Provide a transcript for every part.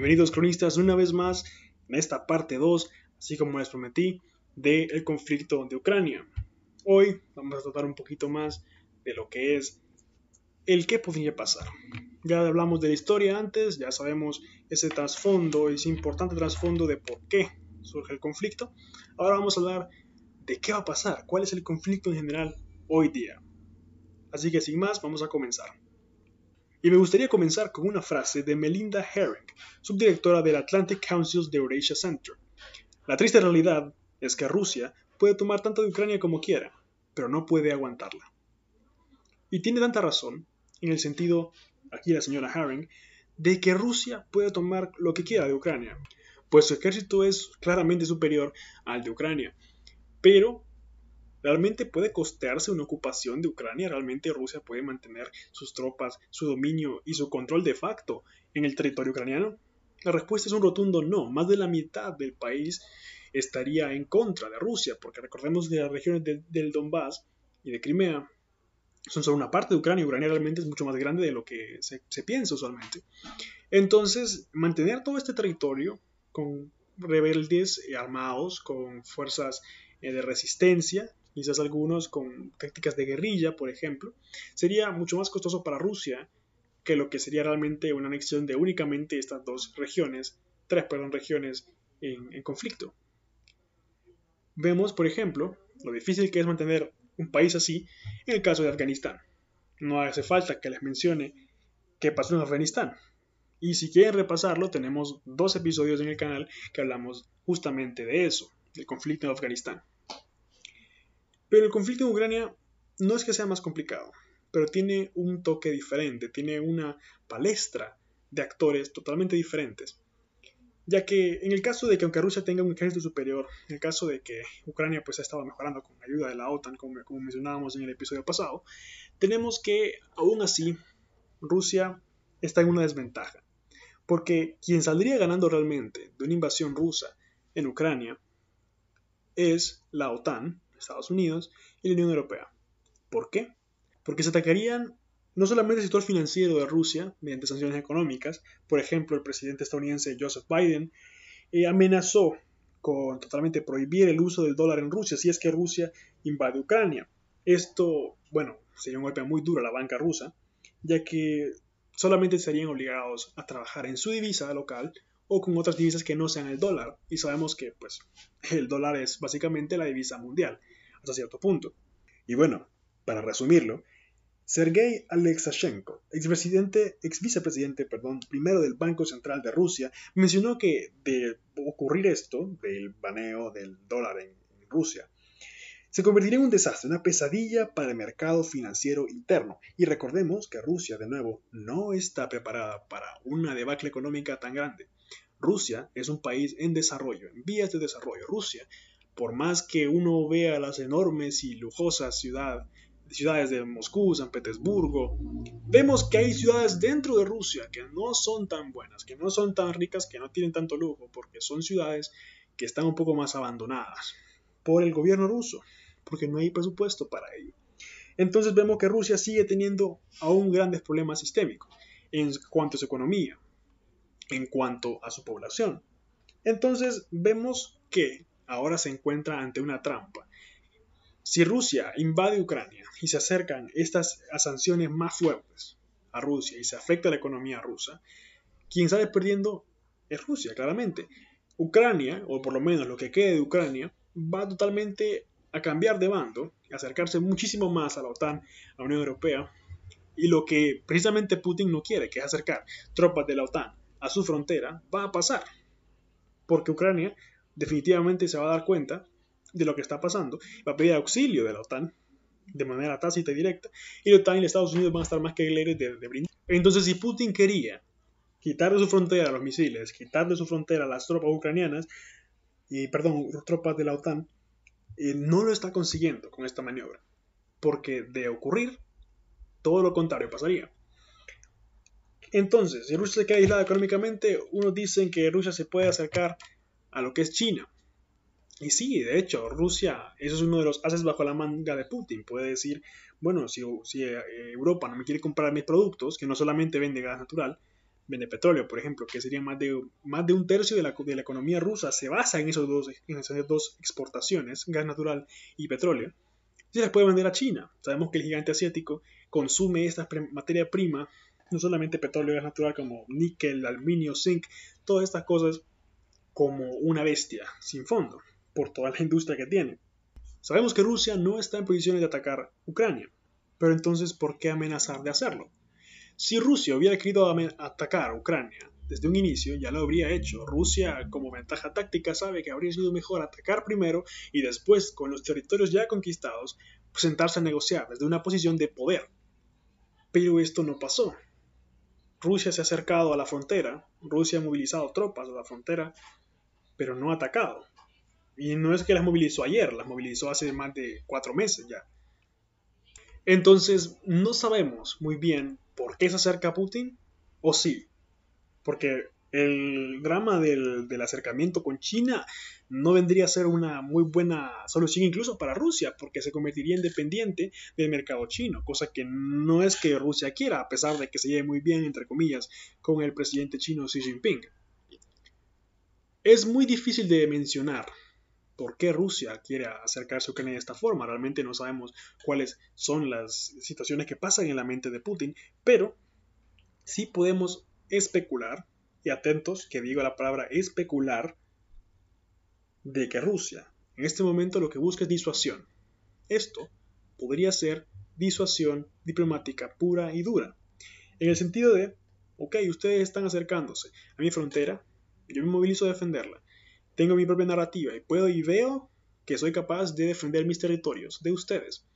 Bienvenidos cronistas una vez más en esta parte 2, así como les prometí, del conflicto de Ucrania. Hoy vamos a tratar un poquito más de lo que es el qué podría pasar. Ya hablamos de la historia antes, ya sabemos ese trasfondo, ese importante trasfondo de por qué surge el conflicto. Ahora vamos a hablar de qué va a pasar, cuál es el conflicto en general hoy día. Así que sin más, vamos a comenzar. Y me gustaría comenzar con una frase de Melinda Herring, subdirectora del Atlantic Council de Eurasia Center. La triste realidad es que Rusia puede tomar tanto de Ucrania como quiera, pero no puede aguantarla. Y tiene tanta razón, en el sentido, aquí la señora Herring, de que Rusia puede tomar lo que quiera de Ucrania, pues su ejército es claramente superior al de Ucrania. Pero ¿Realmente puede costearse una ocupación de Ucrania? ¿Realmente Rusia puede mantener sus tropas, su dominio y su control de facto en el territorio ucraniano? La respuesta es un rotundo no. Más de la mitad del país estaría en contra de Rusia, porque recordemos que las regiones del Donbass y de Crimea son solo una parte de Ucrania. Ucrania realmente es mucho más grande de lo que se, piensa usualmente. Entonces, mantener todo este territorio con rebeldes armados, con fuerzas eh, de resistencia, quizás algunos con tácticas de guerrilla, por ejemplo, sería mucho más costoso para Rusia que lo que sería realmente una anexión de únicamente estas dos regiones, tres, perdón, regiones en, en conflicto. Vemos, por ejemplo, lo difícil que es mantener un país así en el caso de Afganistán. No hace falta que les mencione qué pasó en Afganistán. Y si quieren repasarlo, tenemos dos episodios en el canal que hablamos justamente de eso, del conflicto en Afganistán. Pero el conflicto en Ucrania no es que sea más complicado, pero tiene un toque diferente, tiene una palestra de actores totalmente diferentes. Ya que en el caso de que aunque Rusia tenga un ejército superior, en el caso de que Ucrania pues ha estado mejorando con ayuda de la OTAN, como, como mencionábamos en el episodio pasado, tenemos que aún así Rusia está en una desventaja. Porque quien saldría ganando realmente de una invasión rusa en Ucrania es la OTAN, Estados Unidos y la Unión Europea. ¿Por qué? Porque se atacarían no solamente el sector financiero de Rusia mediante sanciones económicas, por ejemplo, el presidente estadounidense Joseph Biden eh, amenazó con totalmente prohibir el uso del dólar en Rusia si es que Rusia invade Ucrania. Esto, bueno, sería un golpe muy duro a la banca rusa, ya que solamente serían obligados a trabajar en su divisa local o con otras divisas que no sean el dólar. Y sabemos que pues el dólar es básicamente la divisa mundial hasta cierto punto. Y bueno, para resumirlo, Sergei Alexashenko, expresidente, ex vicepresidente, perdón, primero del Banco Central de Rusia, mencionó que de ocurrir esto, del baneo del dólar en, Rusia, se convertiría en un desastre, una pesadilla para el mercado financiero interno. Y recordemos que Rusia, de nuevo, no está preparada para una debacle económica tan grande. Rusia es un país en desarrollo, en vías de desarrollo. Rusia, por más que uno vea las enormes y lujosas ciudades de Moscú, San Petersburgo, vemos que hay ciudades dentro de Rusia que no son tan buenas, que no son tan ricas, que no tienen tanto lujo, porque son ciudades que están un poco más abandonadas por el gobierno ruso, porque no hay presupuesto para ello. Entonces vemos que Rusia sigue teniendo aún grandes problemas sistémicos en cuanto a su economía, en cuanto a su población. Entonces vemos que ahora se encuentra ante una trampa. Si Rusia invade Ucrania y se acercan estas sanciones más fuertes a Rusia y se afecta la economía rusa, quien sale perdiendo es Rusia, claramente. Ucrania, o por lo menos lo que quede de Ucrania, va totalmente a cambiar de bando, a acercarse muchísimo más a la OTAN, a la Unión Europea, y lo que precisamente Putin no quiere, que es acercar tropas de la OTAN a su frontera, va a pasar. Porque Ucrania definitivamente se va a dar cuenta de lo que está pasando, va a pedir auxilio de la OTAN de manera tácita y directa, y la OTAN y Estados Unidos van a estar más que alegres de, de brindar. Entonces, si Putin quería quitar de su frontera los misiles, quitar de su frontera las tropas ucranianas, y perdón, tropas de la OTAN, eh, no lo está consiguiendo con esta maniobra, porque de ocurrir, todo lo contrario pasaría. Entonces, si Rusia se queda aislada económicamente, unos dicen que Rusia se puede acercar a lo que es China. Y sí, de hecho, Rusia, eso es uno de los haces bajo la manga de Putin. Puede decir, bueno, si, si eh, Europa no me quiere comprar mis productos, que no solamente vende gas natural, vende petróleo, por ejemplo, que sería más de, más de un tercio de la, de la economía rusa, se basa en, esos dos, en esas dos exportaciones, gas natural y petróleo, se las puede vender a China. Sabemos que el gigante asiático consume esta materia prima, no solamente petróleo y gas natural como níquel, aluminio, zinc, todas estas cosas como una bestia sin fondo por toda la industria que tiene. Sabemos que Rusia no está en posiciones de atacar Ucrania, pero entonces ¿por qué amenazar de hacerlo? Si Rusia hubiera querido atacar Ucrania desde un inicio, ya lo habría hecho. Rusia, como ventaja táctica, sabe que habría sido mejor atacar primero y después, con los territorios ya conquistados, sentarse a negociar desde una posición de poder. Pero esto no pasó. Rusia se ha acercado a la frontera, Rusia ha movilizado tropas a la frontera, pero no ha atacado. Y no es que las movilizó ayer, las movilizó hace más de cuatro meses ya. Entonces, no sabemos muy bien por qué se acerca Putin, o sí, porque el drama del, acercamiento con China no vendría a ser una muy buena solución incluso para Rusia, porque se convertiría en dependiente del mercado chino, cosa que no es que Rusia quiera, a pesar de que se lleve muy bien, entre comillas, con el presidente chino Xi Jinping. Es muy difícil de mencionar por qué Rusia quiere acercarse a Ucrania de esta forma. Realmente no sabemos cuáles son las situaciones que pasan en la mente de Putin, pero sí podemos especular, y atentos que digo la palabra especular, de que Rusia en este momento lo que busca es disuasión. Esto podría ser disuasión diplomática pura y dura. En el sentido de, ok, ustedes están acercándose a mi frontera, yo me movilizo a defenderla tengo mi propia narrativa y puedo y veo que soy capaz de defender mis territorios de ustedes.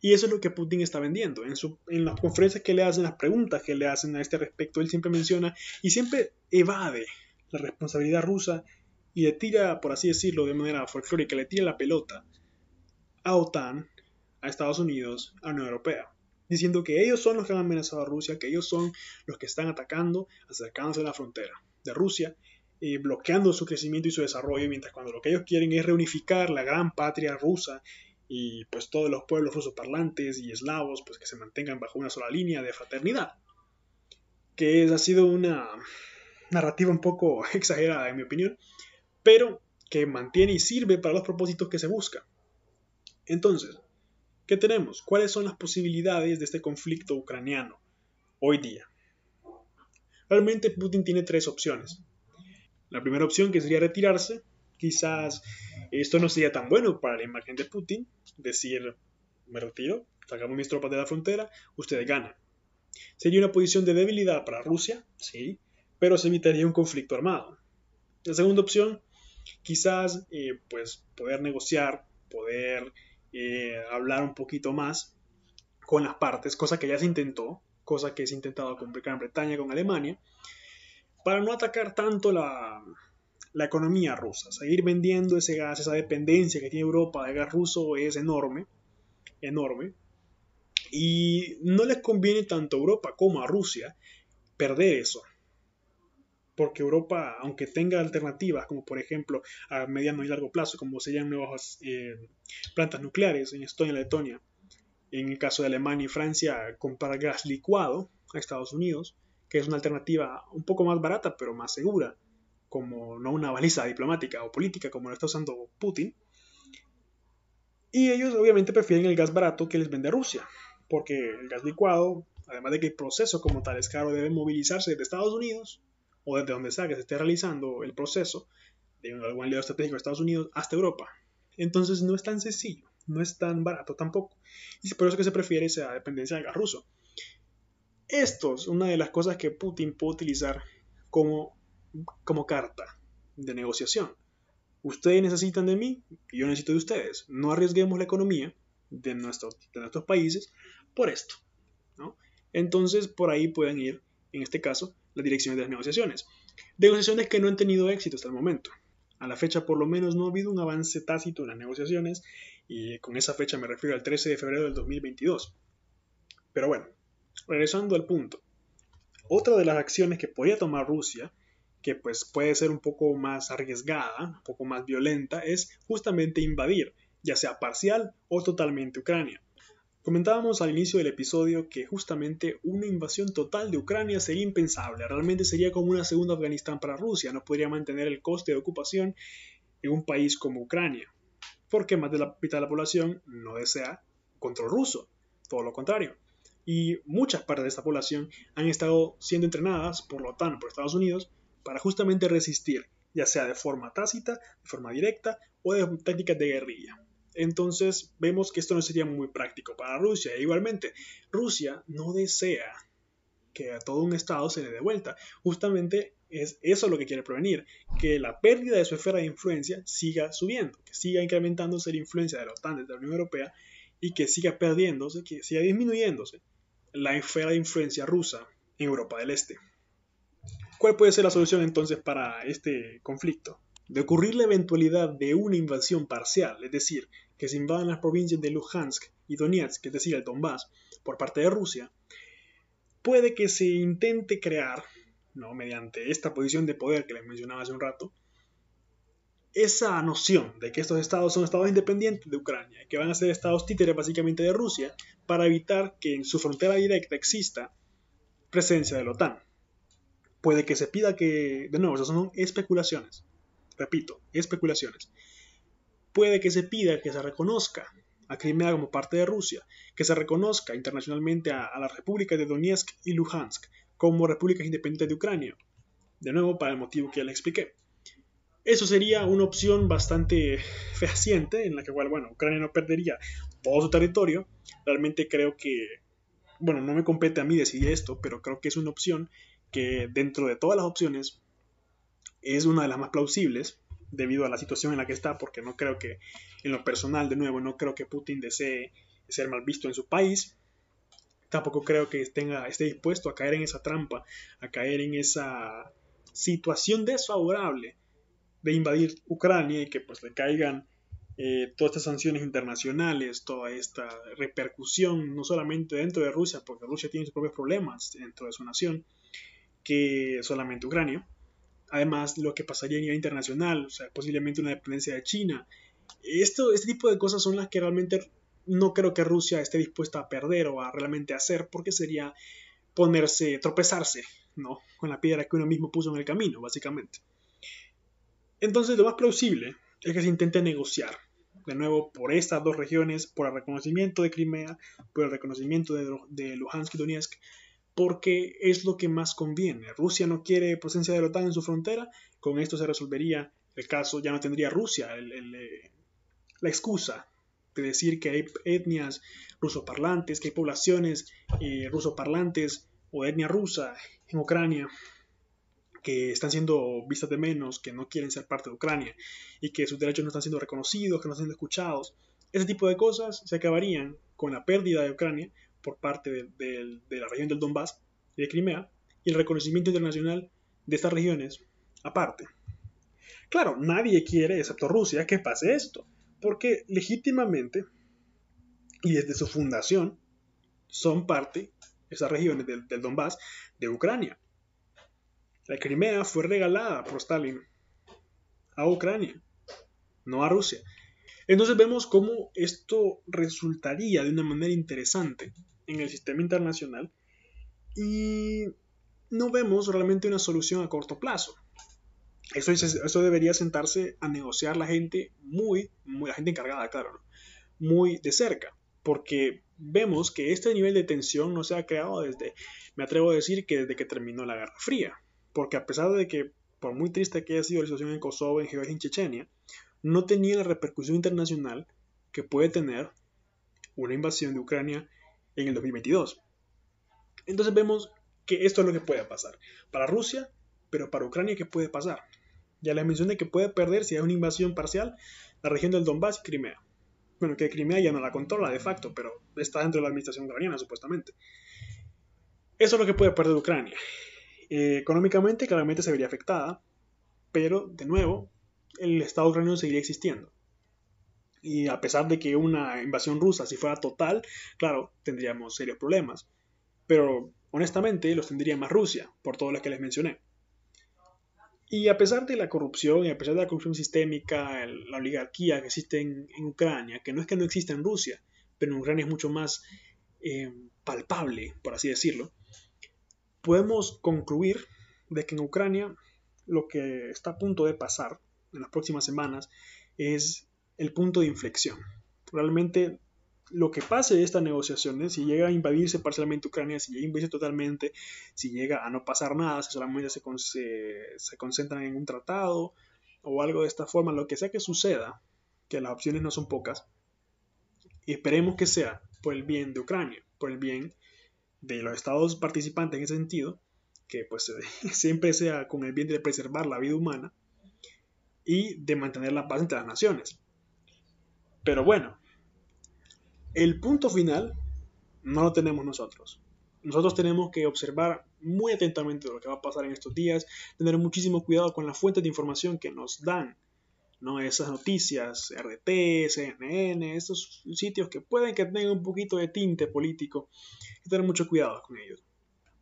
Y eso es lo que Putin está vendiendo. En, su, en las conferencias que le hacen, las preguntas que le hacen a este respecto, él siempre menciona y siempre evade la responsabilidad rusa y le tira, por así decirlo, de manera folclórica, le tira la pelota a OTAN, a Estados Unidos, a la Unión Europea, diciendo que ellos son los que han amenazado a Rusia, que ellos son los que están atacando, acercándose a la frontera de Rusia eh, bloqueando su crecimiento y su desarrollo, mientras cuando lo que ellos quieren es reunificar la gran patria rusa y pues todos los pueblos rusoparlantes y eslavos pues que se mantengan bajo una sola línea de fraternidad. Que ha sido una narrativa un poco exagerada en mi opinión, pero que mantiene y sirve para los propósitos que se buscan. Entonces, ¿qué tenemos? ¿Cuáles son las posibilidades de este conflicto ucraniano hoy día? Realmente Putin tiene tres opciones. La primera opción, que sería retirarse, quizás esto no sería tan bueno para la imagen de Putin, decir, me retiro, sacamos mis tropas de la frontera, ustedes ganan. Sería una posición de debilidad para Rusia, sí, pero se evitaría un conflicto armado. La segunda opción, quizás eh, pues poder negociar, poder eh, hablar un poquito más con las partes, cosa que ya se intentó, cosa que se ha intentado con Gran Bretaña, con Alemania, para no atacar tanto la, economía rusa. Seguir vendiendo ese gas, esa dependencia que tiene Europa de gas ruso es enorme, enorme. Y no les conviene tanto a Europa como a Rusia perder eso. Porque Europa, aunque tenga alternativas, como por ejemplo a mediano y largo plazo, como serían nuevas eh, plantas nucleares en Estonia y Letonia, en el caso de Alemania y Francia, comprar gas licuado a Estados Unidos, que es una alternativa un poco más barata pero más segura, como no una baliza diplomática o política como lo está usando Putin. Y ellos obviamente prefieren el gas barato que les vende Rusia, porque el gas licuado, además de que el proceso como tal es caro, debe movilizarse desde Estados Unidos o desde donde sea que se esté realizando el proceso de algún aliado estratégico de Estados Unidos hasta Europa. Entonces no es tan sencillo, no es tan barato tampoco. Y por eso que se prefiere esa dependencia del gas ruso. Esto es una de las cosas que Putin puede utilizar como, como carta de negociación. Ustedes necesitan de mí yo necesito de ustedes. No arriesguemos la economía de nuestros países por esto. Entonces, por ahí pueden ir, en este caso, las direcciones de las negociaciones. Negociaciones que no han tenido éxito hasta el momento. A la fecha, por lo menos, no ha habido un avance tácito en las negociaciones y con esa fecha me refiero al 13 de febrero del 2022. Pero bueno, regresando al punto. Otra de las acciones que podría tomar Rusia, que pues puede ser un poco más arriesgada, un poco más violenta, es justamente invadir, ya sea parcial o totalmente Ucrania. Comentábamos al inicio del episodio que justamente una invasión total de Ucrania sería impensable, realmente sería como una segunda Afganistán para Rusia, no podría mantener el coste de ocupación en un país como Ucrania, porque más de la mitad de la población no desea control ruso, todo lo contrario. Y muchas partes de esta población han estado siendo entrenadas por la OTAN, por Estados Unidos, para justamente resistir, ya sea de forma tácita, de forma directa o de tácticas de guerrilla. Entonces vemos que esto no sería muy práctico para Rusia. E igualmente, Rusia no desea que a todo un Estado se le dé vuelta. Justamente es eso lo que quiere prevenir, que la pérdida de su esfera de influencia siga subiendo, que siga incrementándose la influencia de la OTAN, de la Unión Europea, y que siga perdiéndose, que siga disminuyéndose la esfera de influencia rusa en Europa del Este. ¿Cuál puede ser la solución entonces para este conflicto? De ocurrir la eventualidad de una invasión parcial, es decir, que se invadan las provincias de Luhansk y Donetsk, es decir, el Donbass, por parte de Rusia, puede que se intente crear, ¿no? mediante esta posición de poder que les mencionaba hace un rato, esa noción de que estos estados son estados independientes de Ucrania, que van a ser estados títeres básicamente de Rusia, para evitar que en su frontera directa exista presencia de la OTAN. Puede que se pida que, de nuevo, esas son especulaciones, repito, especulaciones, puede que se pida que se reconozca a Crimea como parte de Rusia, que se reconozca internacionalmente a, la República de Donetsk y Luhansk como repúblicas independientes de Ucrania. De nuevo, para el motivo que ya le expliqué. Eso sería una opción bastante fehaciente, en la que, bueno, Ucrania no perdería todo su territorio. Realmente creo que, bueno, no me compete a mí decidir esto, pero creo que es una opción que dentro de todas las opciones es una de las más plausibles debido a la situación en la que está, porque no creo que, en lo personal, de nuevo, no creo que Putin desee ser mal visto en su país. Tampoco creo que tenga, esté dispuesto a caer en esa trampa, a caer en esa situación desfavorable de invadir Ucrania y que pues le caigan eh, todas estas sanciones internacionales, toda esta repercusión, no solamente dentro de Rusia, porque Rusia tiene sus propios problemas dentro de su nación, que solamente Ucrania, además lo que pasaría a nivel internacional, o sea, posiblemente una dependencia de China. Esto, este tipo de cosas son las que realmente no creo que Rusia esté dispuesta a perder o a realmente hacer, porque sería ponerse, tropezarse, ¿no? Con la piedra que uno mismo puso en el camino, básicamente. Entonces, lo más plausible es que se intente negociar, de nuevo, por estas dos regiones, por el reconocimiento de Crimea, por el reconocimiento de, de Luhansk y Donetsk, porque es lo que más conviene. Rusia no quiere presencia de la OTAN en su frontera, con esto se resolvería el caso, ya no tendría Rusia eh, la excusa de decir que hay etnias rusoparlantes, que hay poblaciones eh, rusoparlantes o etnia rusa en Ucrania que están siendo vistas de menos, que no quieren ser parte de Ucrania y que sus derechos no están siendo reconocidos, que no están siendo escuchados. Ese tipo de cosas se acabarían con la pérdida de Ucrania por parte de, la región del Donbass y de Crimea y el reconocimiento internacional de estas regiones aparte. Claro, nadie quiere, excepto Rusia, que pase esto, porque legítimamente y desde su fundación son parte, esas regiones del, del Donbass, de Ucrania. La Crimea fue regalada por Stalin a Ucrania, no a Rusia. Entonces vemos cómo esto resultaría de una manera interesante en el sistema internacional y no vemos realmente una solución a corto plazo. Eso, debería sentarse a negociar la gente muy, la gente encargada, claro, muy de cerca, porque vemos que este nivel de tensión no se ha creado desde, me atrevo a decir que desde que terminó la Guerra Fría, porque a pesar de que, por muy triste que haya sido la situación en Kosovo, en Georgia en Chechenia, no tenía la repercusión internacional que puede tener una invasión de Ucrania en el 2022. Entonces vemos que esto es lo que puede pasar. Para Rusia, pero para Ucrania, ¿qué puede pasar? Ya les mencioné que puede perder si hay una invasión parcial la región del Donbass y Crimea. Bueno, que Crimea ya no la controla de facto, pero está dentro de la administración ucraniana, supuestamente. Eso es lo que puede perder Ucrania. Eh, económicamente, claramente se vería afectada, pero de nuevo, el Estado ucraniano seguiría existiendo. Y a pesar de que una invasión rusa, si fuera total, claro, tendríamos serios problemas. Pero honestamente los tendría más Rusia, por todo lo que les mencioné. Y a pesar de la corrupción y a pesar de la corrupción sistémica, la oligarquía que existe en, Ucrania, que no es que no exista en Rusia, pero en Ucrania es mucho más eh, palpable, por así decirlo, podemos concluir de que en Ucrania lo que está a punto de pasar en las próximas semanas es el punto de inflexión. Realmente lo que pase de estas negociaciones, si llega a invadirse parcialmente Ucrania, si llega a invadirse totalmente, si llega a no pasar nada, si solamente se, se, concentran en un tratado o algo de esta forma, lo que sea que suceda, que las opciones no son pocas, y esperemos que sea por el bien de Ucrania, por el bien de los estados participantes en ese sentido, que pues siempre sea con el bien de preservar la vida humana y de mantener la paz entre las naciones. Pero bueno, el punto final no lo tenemos nosotros. Nosotros tenemos que observar muy atentamente lo que va a pasar en estos días, tener muchísimo cuidado con las fuentes de información que nos dan, ¿no? Esas noticias, RT, CNN, estos sitios que pueden que tengan un poquito de tinte político, hay que tener mucho cuidado con ellos.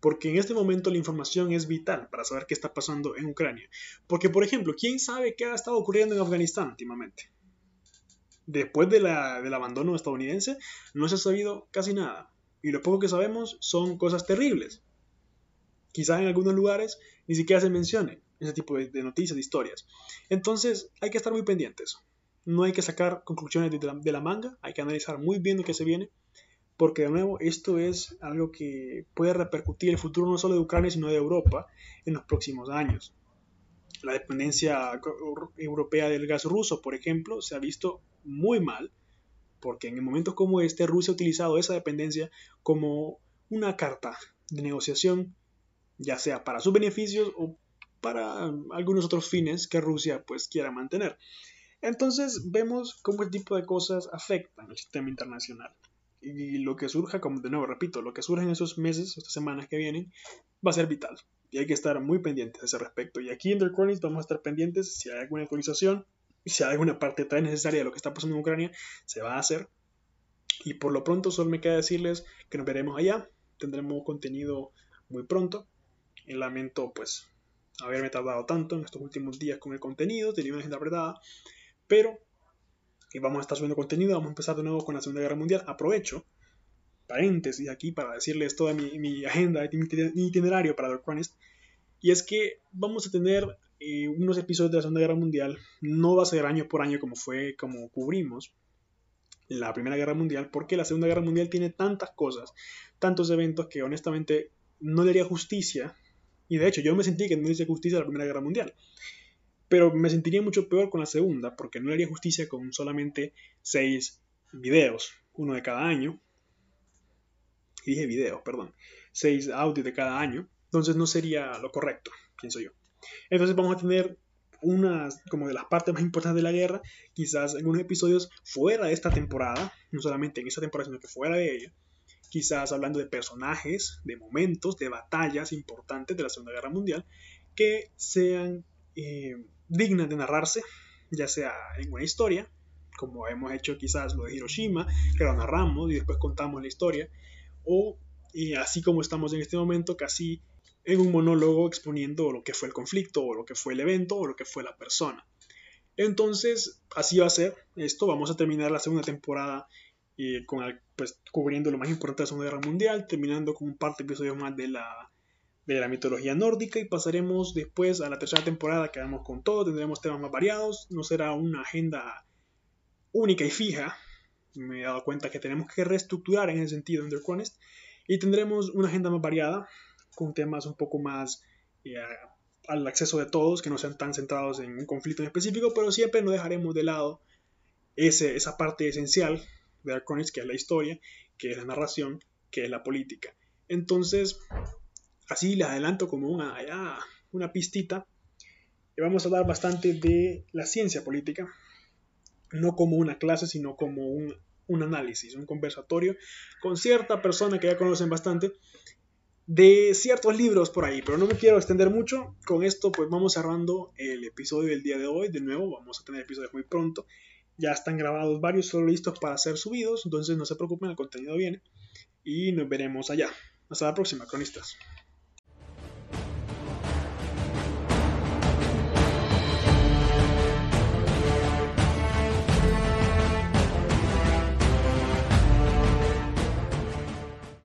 Porque en este momento la información es vital para saber qué está pasando en Ucrania. Porque, por ejemplo, ¿quién sabe qué ha estado ocurriendo en Afganistán últimamente? Después del abandono estadounidense, no se ha sabido casi nada. Y lo poco que sabemos son cosas terribles. Quizás en algunos lugares ni siquiera se mencione ese tipo de, noticias, de historias. Entonces hay que estar muy pendientes. No hay que sacar conclusiones de la, manga, hay que analizar muy bien lo que se viene, porque de nuevo esto es algo que puede repercutir el futuro no solo de Ucrania, sino de Europa en los próximos años. La dependencia europea del gas ruso, por ejemplo, se ha visto muy mal, porque en momentos como este Rusia ha utilizado esa dependencia como una carta de negociación, ya sea para sus beneficios o para algunos otros fines que Rusia pues quiera mantener. Entonces vemos cómo este tipo de cosas afectan al sistema internacional. Y lo que surja, como de nuevo repito, lo que surja en esos meses, estas semanas que vienen, va a ser vital. Y hay que estar muy pendientes a ese respecto. Y aquí en The Chronicles vamos a estar pendientes si hay alguna actualización, si hay alguna parte tan necesaria de lo que está pasando en Ucrania, se va a hacer. Y por lo pronto solo me queda decirles que nos veremos allá. Tendremos contenido muy pronto. Y lamento pues haberme tardado tanto en estos últimos días con el contenido, tenía una agenda apretada, pero vamos a estar subiendo contenido, vamos a empezar de nuevo con la Segunda Guerra Mundial. Aprovecho, paréntesis aquí, para decirles toda mi, agenda, mi itinerario para The Chronist, y es que vamos a tener eh, unos episodios de la Segunda Guerra Mundial, no va a ser año por año como fue, como cubrimos la Primera Guerra Mundial, porque la Segunda Guerra Mundial tiene tantas cosas, tantos eventos que honestamente no le haría justicia y de hecho, yo me sentí que no hice justicia a la Primera Guerra Mundial. Pero me sentiría mucho peor con la segunda, porque no le haría justicia con solamente seis videos, uno de cada año. Dije videos, perdón. Seis audios de cada año. Entonces no sería lo correcto, pienso yo. Entonces vamos a tener unas como de las partes más importantes de la guerra, quizás en unos episodios fuera de esta temporada, no solamente en esta temporada, sino que fuera de ella, quizás hablando de personajes, de momentos, de batallas importantes de la Segunda Guerra Mundial, que sean eh, dignas de narrarse, ya sea en una historia, como hemos hecho quizás lo de Hiroshima, que lo narramos y después contamos la historia, o así como estamos en este momento, casi en un monólogo exponiendo lo que fue el conflicto, o lo que fue el evento, o lo que fue la persona. Entonces, así va a ser esto. Vamos a terminar la segunda temporada y con pues, cubriendo lo más importante de la Segunda Guerra Mundial, terminando con un par de episodios más de la, de la mitología nórdica y pasaremos después a la tercera temporada que vamos con todo, tendremos temas más variados, no será una agenda única y fija, me he dado cuenta que tenemos que reestructurar en ese sentido en y tendremos una agenda más variada con temas un poco más eh, al acceso de todos, que no sean tan centrados en un conflicto en específico, pero siempre no dejaremos de lado ese, esa parte esencial de Arconis, que es la historia, que es la narración, que es la política. Entonces, así les adelanto como una, una pistita. Y vamos a hablar bastante de la ciencia política, no como una clase, sino como un, un análisis, un conversatorio con cierta persona que ya conocen bastante de ciertos libros por ahí, pero no me quiero extender mucho. Con esto pues vamos cerrando el episodio del día de hoy. De nuevo, vamos a tener episodios muy pronto. Ya están grabados varios, solo listos para ser subidos, entonces no se preocupen, el contenido viene y nos veremos allá. Hasta la próxima, cronistas.